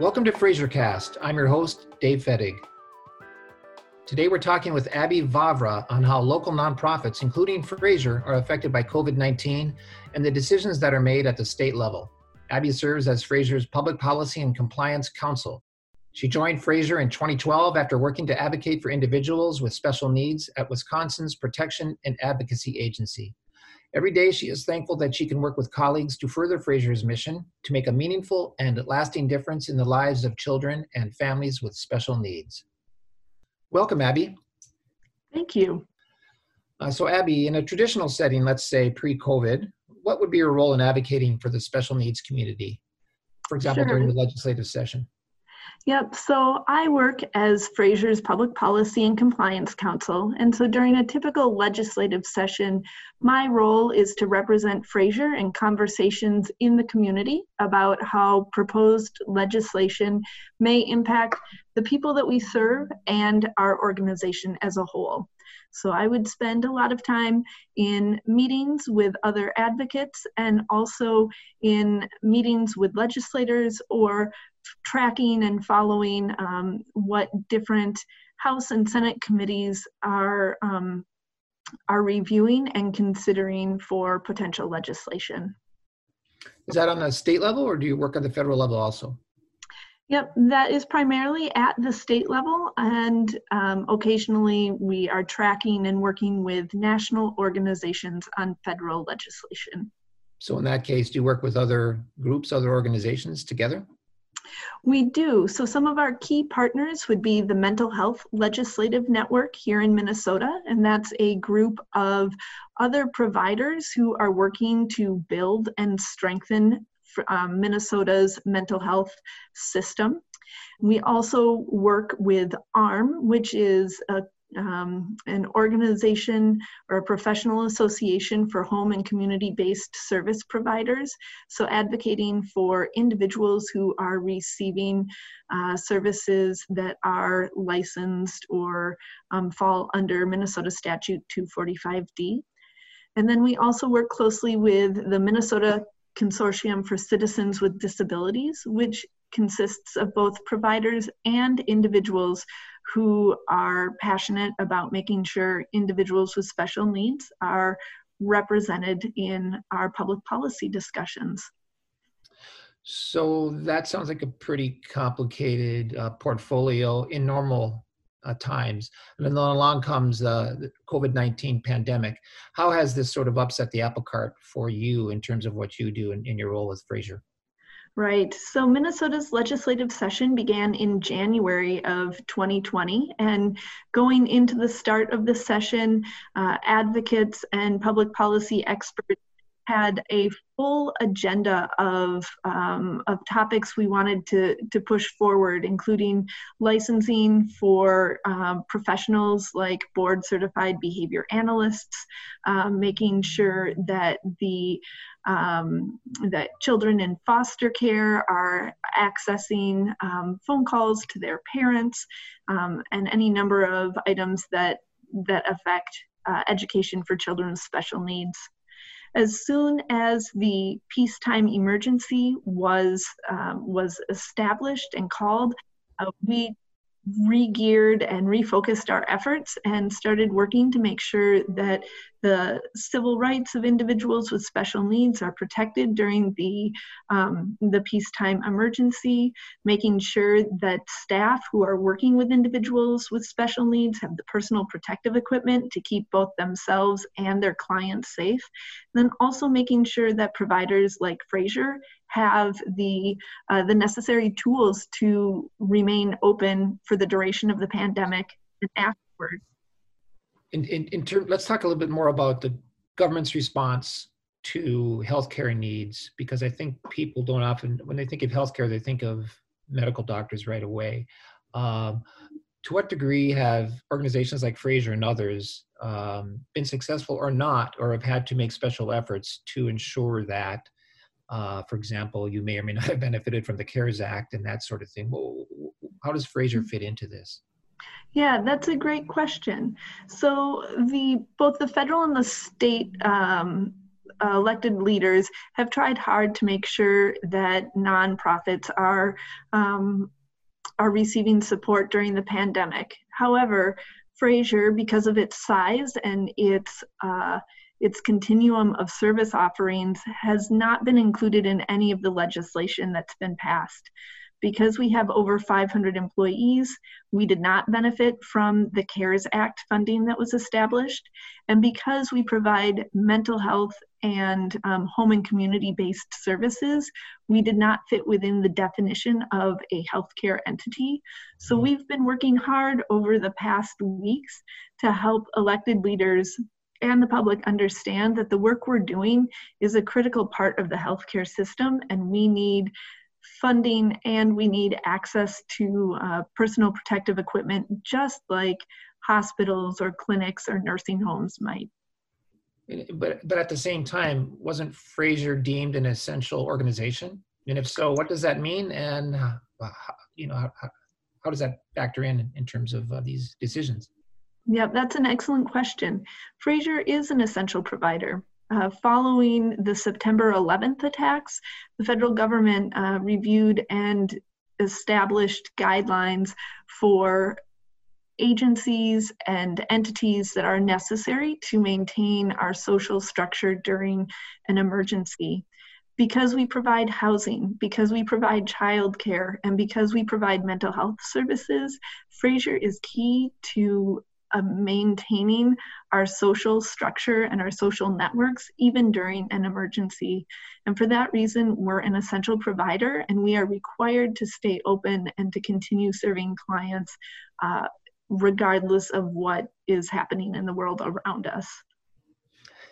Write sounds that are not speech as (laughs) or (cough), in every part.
Welcome to FraserCast. I'm your host, Dave Fettig. Today we're talking with Abby Vavra on how local nonprofits, including Fraser, are affected by COVID 19 and the decisions that are made at the state level. Abby serves as Fraser's Public Policy and Compliance Counsel. She joined Fraser in 2012 after working to advocate for individuals with special needs at Wisconsin's Protection and Advocacy Agency. Every day, she is thankful that she can work with colleagues to further Fraser's mission to make a meaningful and lasting difference in the lives of children and families with special needs. Welcome, Abby. Thank you. Uh, so, Abby, in a traditional setting, let's say pre COVID, what would be your role in advocating for the special needs community? For example, sure. during the legislative session? Yep. So I work as Fraser's Public Policy and Compliance Counsel. And so during a typical legislative session, my role is to represent Fraser in conversations in the community about how proposed legislation may impact the people that we serve and our organization as a whole. So I would spend a lot of time in meetings with other advocates and also in meetings with legislators or tracking and following um, what different House and Senate committees are um, are reviewing and considering for potential legislation. Is that on the state level, or do you work on the federal level also? Yep, that is primarily at the state level, and um, occasionally we are tracking and working with national organizations on federal legislation. So, in that case, do you work with other groups, other organizations together? We do. So, some of our key partners would be the Mental Health Legislative Network here in Minnesota, and that's a group of other providers who are working to build and strengthen um, Minnesota's mental health system. We also work with ARRM, which is a um, an organization or a professional association for home and community based service providers. So, advocating for individuals who are receiving uh, services that are licensed or um, fall under Minnesota Statute 245D. And then we also work closely with the Minnesota Consortium for Citizens with Disabilities, which consists of both providers and individuals who are passionate about making sure individuals with special needs are represented in our public policy discussions. So that sounds like a pretty complicated uh, portfolio in normal uh, times. And then along comes uh, the COVID 19 pandemic. How has this sort of upset the apple cart for you in terms of what you do in, in your role with Fraser? Right. So Minnesota's legislative session began in January of 2020. And going into the start of the session, uh, advocates and public policy experts had a full agenda of, um, of topics we wanted to, to push forward, including licensing for um, professionals like board certified behavior analysts, um, making sure that the um, that children in foster care are accessing um, phone calls to their parents, and any number of items that that affect uh, education for children with special needs. As soon as the peacetime emergency was um, was established and called, uh, we re-geared and refocused our efforts and started working to make sure that the civil rights of individuals with special needs are protected during the um, the peacetime emergency, making sure that staff who are working with individuals with special needs have the personal protective equipment to keep both themselves and their clients safe. then also making sure that providers like Fraser have the uh, the necessary tools to remain open for the duration of the pandemic and afterward. In, in, in term, let's talk a little bit more about the government's response to healthcare needs, because I think people don't often, when they think of healthcare, they think of medical doctors right away. Um, to what degree have organizations like Fraser and others um, been successful or not, or have had to make special efforts to ensure that uh, for example, you may or may not have benefited from the CARES Act and that sort of thing. Well, how does Fraser fit into this? Yeah, that's a great question. So the both the federal and the state um, uh, elected leaders have tried hard to make sure that nonprofits are um, are receiving support during the pandemic. However, Fraser, because of its size and its uh, its continuum of service offerings, has not been included in any of the legislation that's been passed. Because we have over 500 employees, we did not benefit from the CARES Act funding that was established. And because we provide mental health and um, home and community based services, we did not fit within the definition of a healthcare entity. So mm-hmm. we've been working hard over the past weeks to help elected leaders and the public understand that the work we're doing is a critical part of the healthcare system and we need funding and we need access to uh, personal protective equipment just like hospitals or clinics or nursing homes might. But, but at the same time, wasn't Fraser deemed an essential organization? And if so, what does that mean? And uh, you know, how, how, does that factor in in terms of uh, these decisions? Yep, that's an excellent question. Fraser is an essential provider. Uh, following the September 11th attacks, the federal government uh, reviewed and established guidelines for agencies and entities that are necessary to maintain our social structure during an emergency. Because we provide housing, because we provide childcare, and because we provide mental health services, Fraser is key to uh, maintaining our social structure and our social networks even during an emergency. And for that reason, we're an essential provider and we are required to stay open and to continue serving clients uh, regardless of what is happening in the world around us.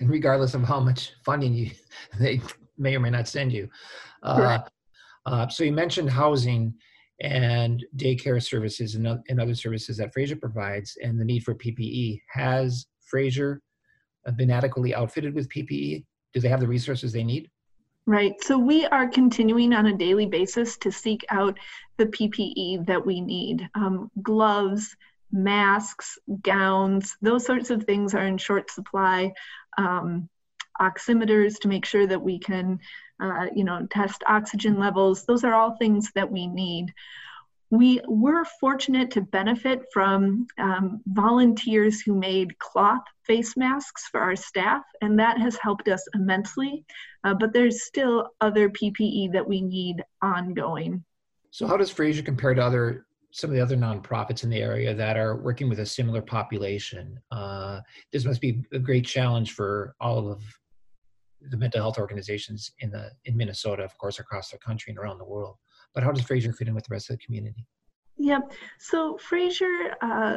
And regardless of how much funding you (laughs) they may or may not send you. Uh, uh, so you mentioned housing and daycare services and, and other services that Fraser provides and the need for PPE. Has Fraser been adequately outfitted with PPE? Do they have the resources they need? Right. So we are continuing on a daily basis to seek out the PPE that we need. Um, gloves, masks, gowns, those sorts of things are in short supply. Um, oximeters to make sure that we can uh, you know, test oxygen levels. Those are all things that we need. We were fortunate to benefit from um, volunteers who made cloth face masks for our staff, and that has helped us immensely. Uh, but there's still other PPE that we need ongoing. So, how does Fraser compare to other some of the other nonprofits in the area that are working with a similar population? Uh, this must be a great challenge for all of the mental health organizations in the in Minnesota, of course, across the country and around the world. But how does Fraser fit in with the rest of the community? Yep. So Fraser uh,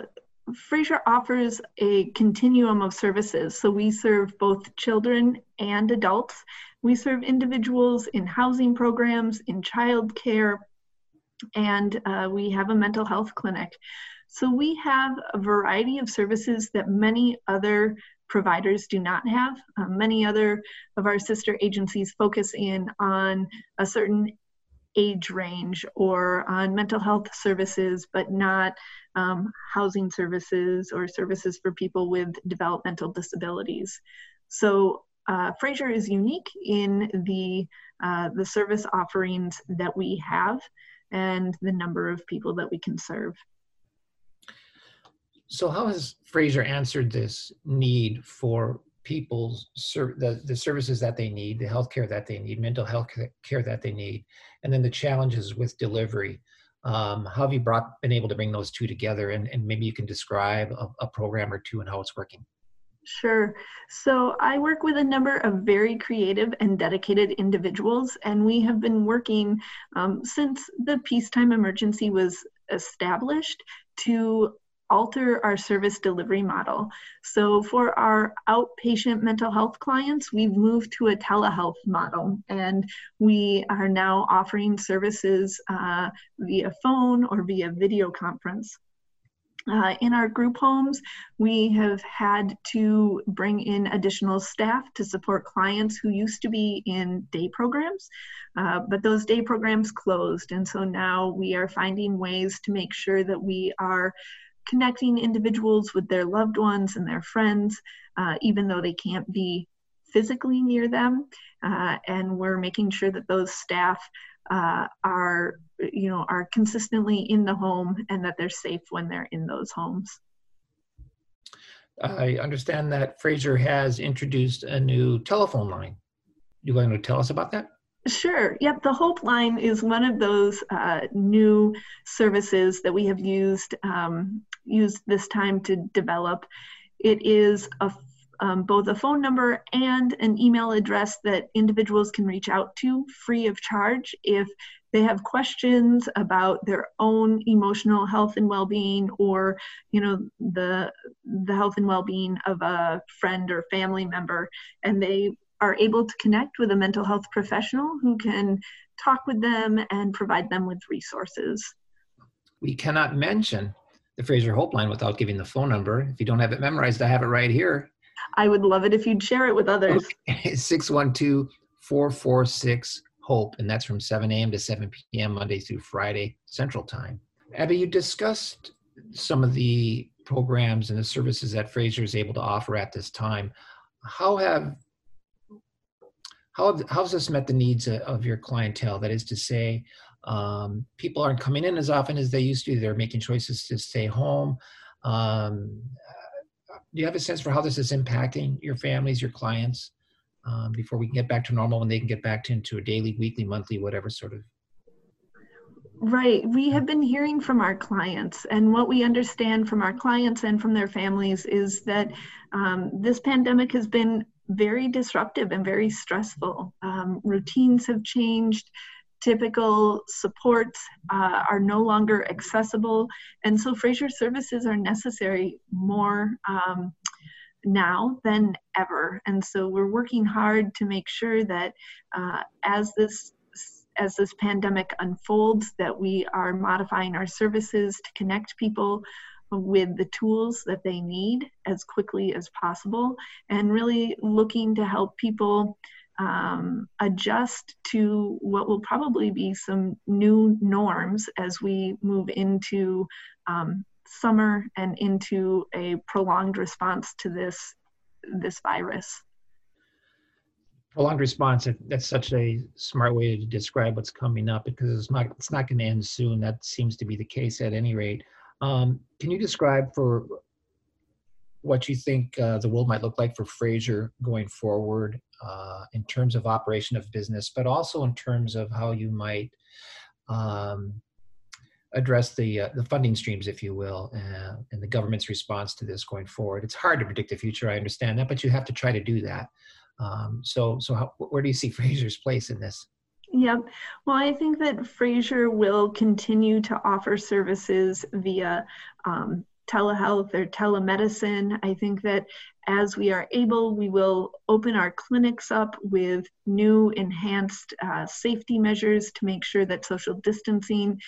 Fraser offers a continuum of services. So we serve both children and adults. We serve individuals in housing programs, in childcare, and uh, we have a mental health clinic. So we have a variety of services that many other providers do not have. Um, many other of our sister agencies focus in on a certain age range or on mental health services, but not um, housing services or services for people with developmental disabilities. So uh, Fraser is unique in the uh, the service offerings that we have and the number of people that we can serve. So how has Fraser answered this need for people's the, the services that they need, the healthcare that they need, mental health care that they need, and then the challenges with delivery? Um, how have you brought been able to bring those two together? And, and maybe you can describe a, a program or two and how it's working. Sure. So I work with a number of very creative and dedicated individuals, and we have been working um, since the peacetime emergency was established to alter our service delivery model. So for our outpatient mental health clients, we've moved to a telehealth model and we are now offering services uh, via phone or via video conference. Uh, in our group homes, we have had to bring in additional staff to support clients who used to be in day programs, uh, but those day programs closed. And so now we are finding ways to make sure that we are connecting individuals with their loved ones and their friends, uh, even though they can't be physically near them, uh, and we're making sure that those staff uh, are, you know, are consistently in the home and that they're safe when they're in those homes. I understand that Fraser has introduced a new telephone line. You want to tell us about that? Sure. Yep. The Hope Line is one of those uh, new services that we have used um, used this time to develop. It is a um, both a phone number and an email address that individuals can reach out to free of charge if they have questions about their own emotional health and well-being or you know the the health and well-being of a friend or family member and they are able to connect with a mental health professional who can talk with them and provide them with resources we cannot mention the Fraser Hope line without giving the phone number. If you don't have it memorized, I have it right here. I would love it if you'd share it with others. Okay. (laughs) 612 446 HOPE, and that's from 7 a.m. to 7 p.m. Monday through Friday Central Time. Abby, you discussed some of the programs and the services that Fraser is able to offer at this time. How have how, has this met the needs of your clientele? That is to say, um, people aren't coming in as often as they used to. They're making choices to stay home. Um, do you have a sense for how this is impacting your families, your clients, um, before we can get back to normal and they can get back to, into a daily, weekly, monthly, whatever sort of? Right. We have been hearing from our clients, and what we understand from our clients and from their families is that um, this pandemic has been very disruptive and very stressful. Um, routines have changed typical supports uh, are no longer accessible. And so Fraser services are necessary more um, now than ever. And so we're working hard to make sure that uh, as this as this pandemic unfolds that we are modifying our services to connect people with the tools that they need as quickly as possible and really looking to help people um, adjust to what will probably be some new norms as we move into um, summer and into a prolonged response to this this virus. Prolonged response that's such a smart way to describe what's coming up because it's not it's not going to end soon. That seems to be the case at any rate um, can you describe for what you think uh, the world might look like for Fraser going forward uh, in terms of operation of business, but also in terms of how you might um, address the uh, the funding streams, if you will, uh, and the government's response to this going forward. It's hard to predict the future. I understand that, but you have to try to do that. Um, so, so how, where do you see Fraser's place in this? Yep. Well, I think that Fraser will continue to offer services via um, telehealth or telemedicine. I think that as we are able, we will open our clinics up with new enhanced uh, safety measures to make sure that social distancing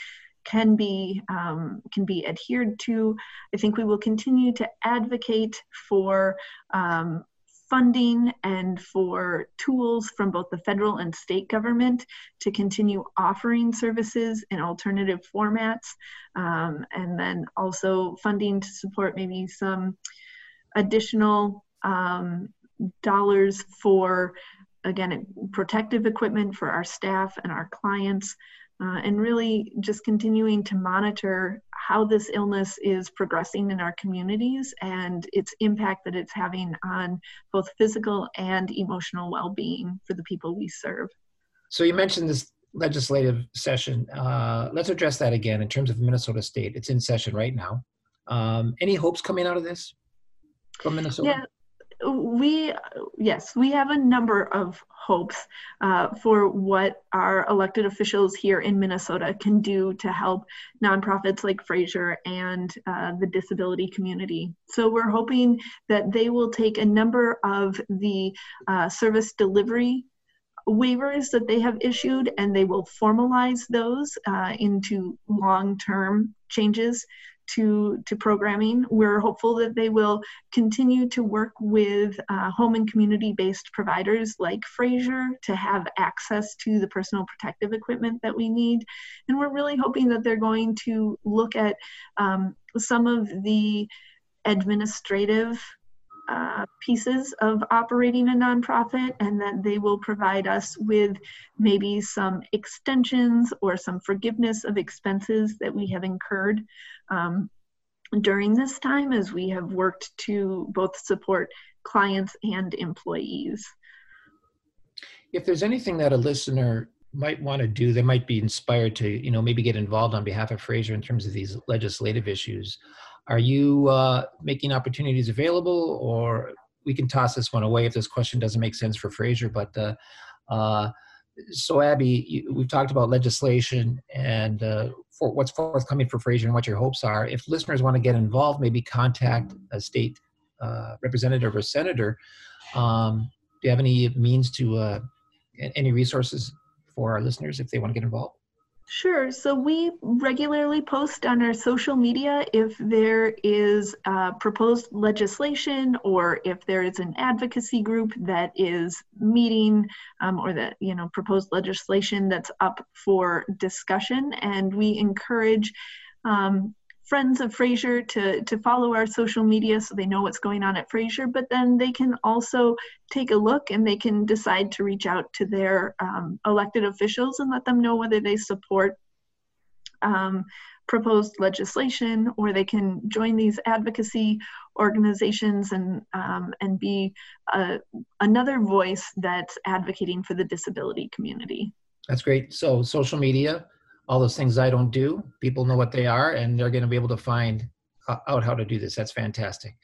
can be um, can be adhered to. I think we will continue to advocate for um, funding and for tools from both the federal and state government to continue offering services in alternative formats. Um, and then also funding to support maybe some additional um, dollars for, again, protective equipment for our staff and our clients uh, and really just continuing to monitor how this illness is progressing in our communities and its impact that it's having on both physical and emotional well-being for the people we serve. So you mentioned this legislative session. Uh, let's address that again in terms of Minnesota State. It's in session right now. Um, any hopes coming out of this from Minnesota? Yeah, we yes we have a number of hopes uh, for what our elected officials here in minnesota can do to help nonprofits like fraser and uh, the disability community. So we're hoping that they will take a number of the uh, service delivery waivers that they have issued and they will formalize those uh, into long-term changes to, to programming. We're hopeful that they will continue to work with uh, home and community based providers like Fraser to have access to the personal protective equipment that we need. And we're really hoping that they're going to look at um, some of the administrative uh, pieces of operating a nonprofit, and that they will provide us with maybe some extensions or some forgiveness of expenses that we have incurred um, during this time as we have worked to both support clients and employees. If there's anything that a listener might want to do, they might be inspired to, you know, maybe get involved on behalf of Fraser in terms of these legislative issues. Are you uh, making opportunities available, or we can toss this one away if this question doesn't make sense for Fraser? But uh, uh, so, Abby, you, we've talked about legislation and uh, for what's forthcoming for Fraser and what your hopes are. If listeners want to get involved, maybe contact a state uh, representative or senator. Um, do you have any means to uh, any resources for our listeners if they want to get involved? Sure. So we regularly post on our social media if there is proposed legislation or if there is an advocacy group that is meeting um, or that, you know, proposed legislation that's up for discussion. And we encourage um, friends of Fraser to, to follow our social media so they know what's going on at Fraser, but then they can also take a look and they can decide to reach out to their um, elected officials and let them know whether they support um, proposed legislation or they can join these advocacy organizations and, um, and be another voice that's advocating for the disability community. That's great. So social media, all those things I don't do. People know what they are, and they're going to be able to find uh, out how to do this. That's fantastic.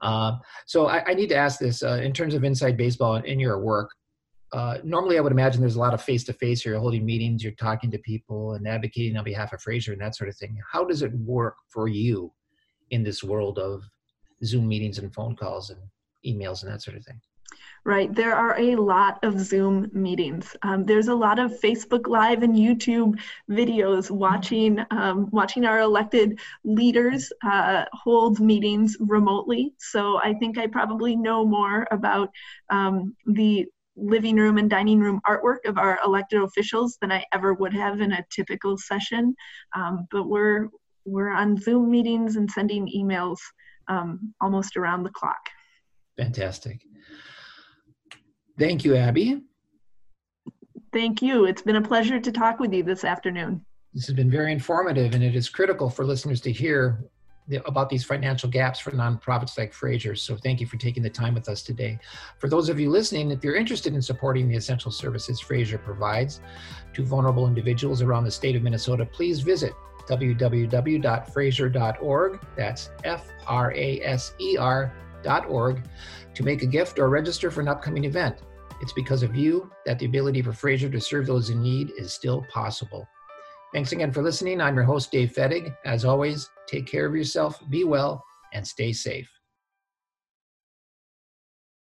Uh, so I, I, need to ask this uh, in terms of inside baseball in your work. Uh, normally, I would imagine there's a lot of face-to-face. You're holding meetings, you're talking to people, and advocating on behalf of Fraser and that sort of thing. How does it work for you in this world of Zoom meetings and phone calls and emails and that sort of thing? Right? There are a lot of Zoom meetings. Um, there's a lot of Facebook Live and YouTube videos watching um, watching our elected leaders uh, hold meetings remotely. So I think I probably know more about um, the living room and dining room artwork of our elected officials than I ever would have in a typical session. Um, but we're we're on Zoom meetings and sending emails um, almost around the clock. Fantastic. Thank you, Abby. Thank you. It's been a pleasure to talk with you this afternoon. This has been very informative, and it is critical for listeners to hear the, about these financial gaps for nonprofits like Fraser. So thank you for taking the time with us today. For those of you listening, if you're interested in supporting the essential services Fraser provides to vulnerable individuals around the state of Minnesota, please visit www.fraser.org. That's F R A S E R.org to make a gift or register for an upcoming event. It's because of you that the ability for Fraser to serve those in need is still possible. Thanks again for listening. I'm your host, Dave Fettig. As always, take care of yourself, be well, and stay safe.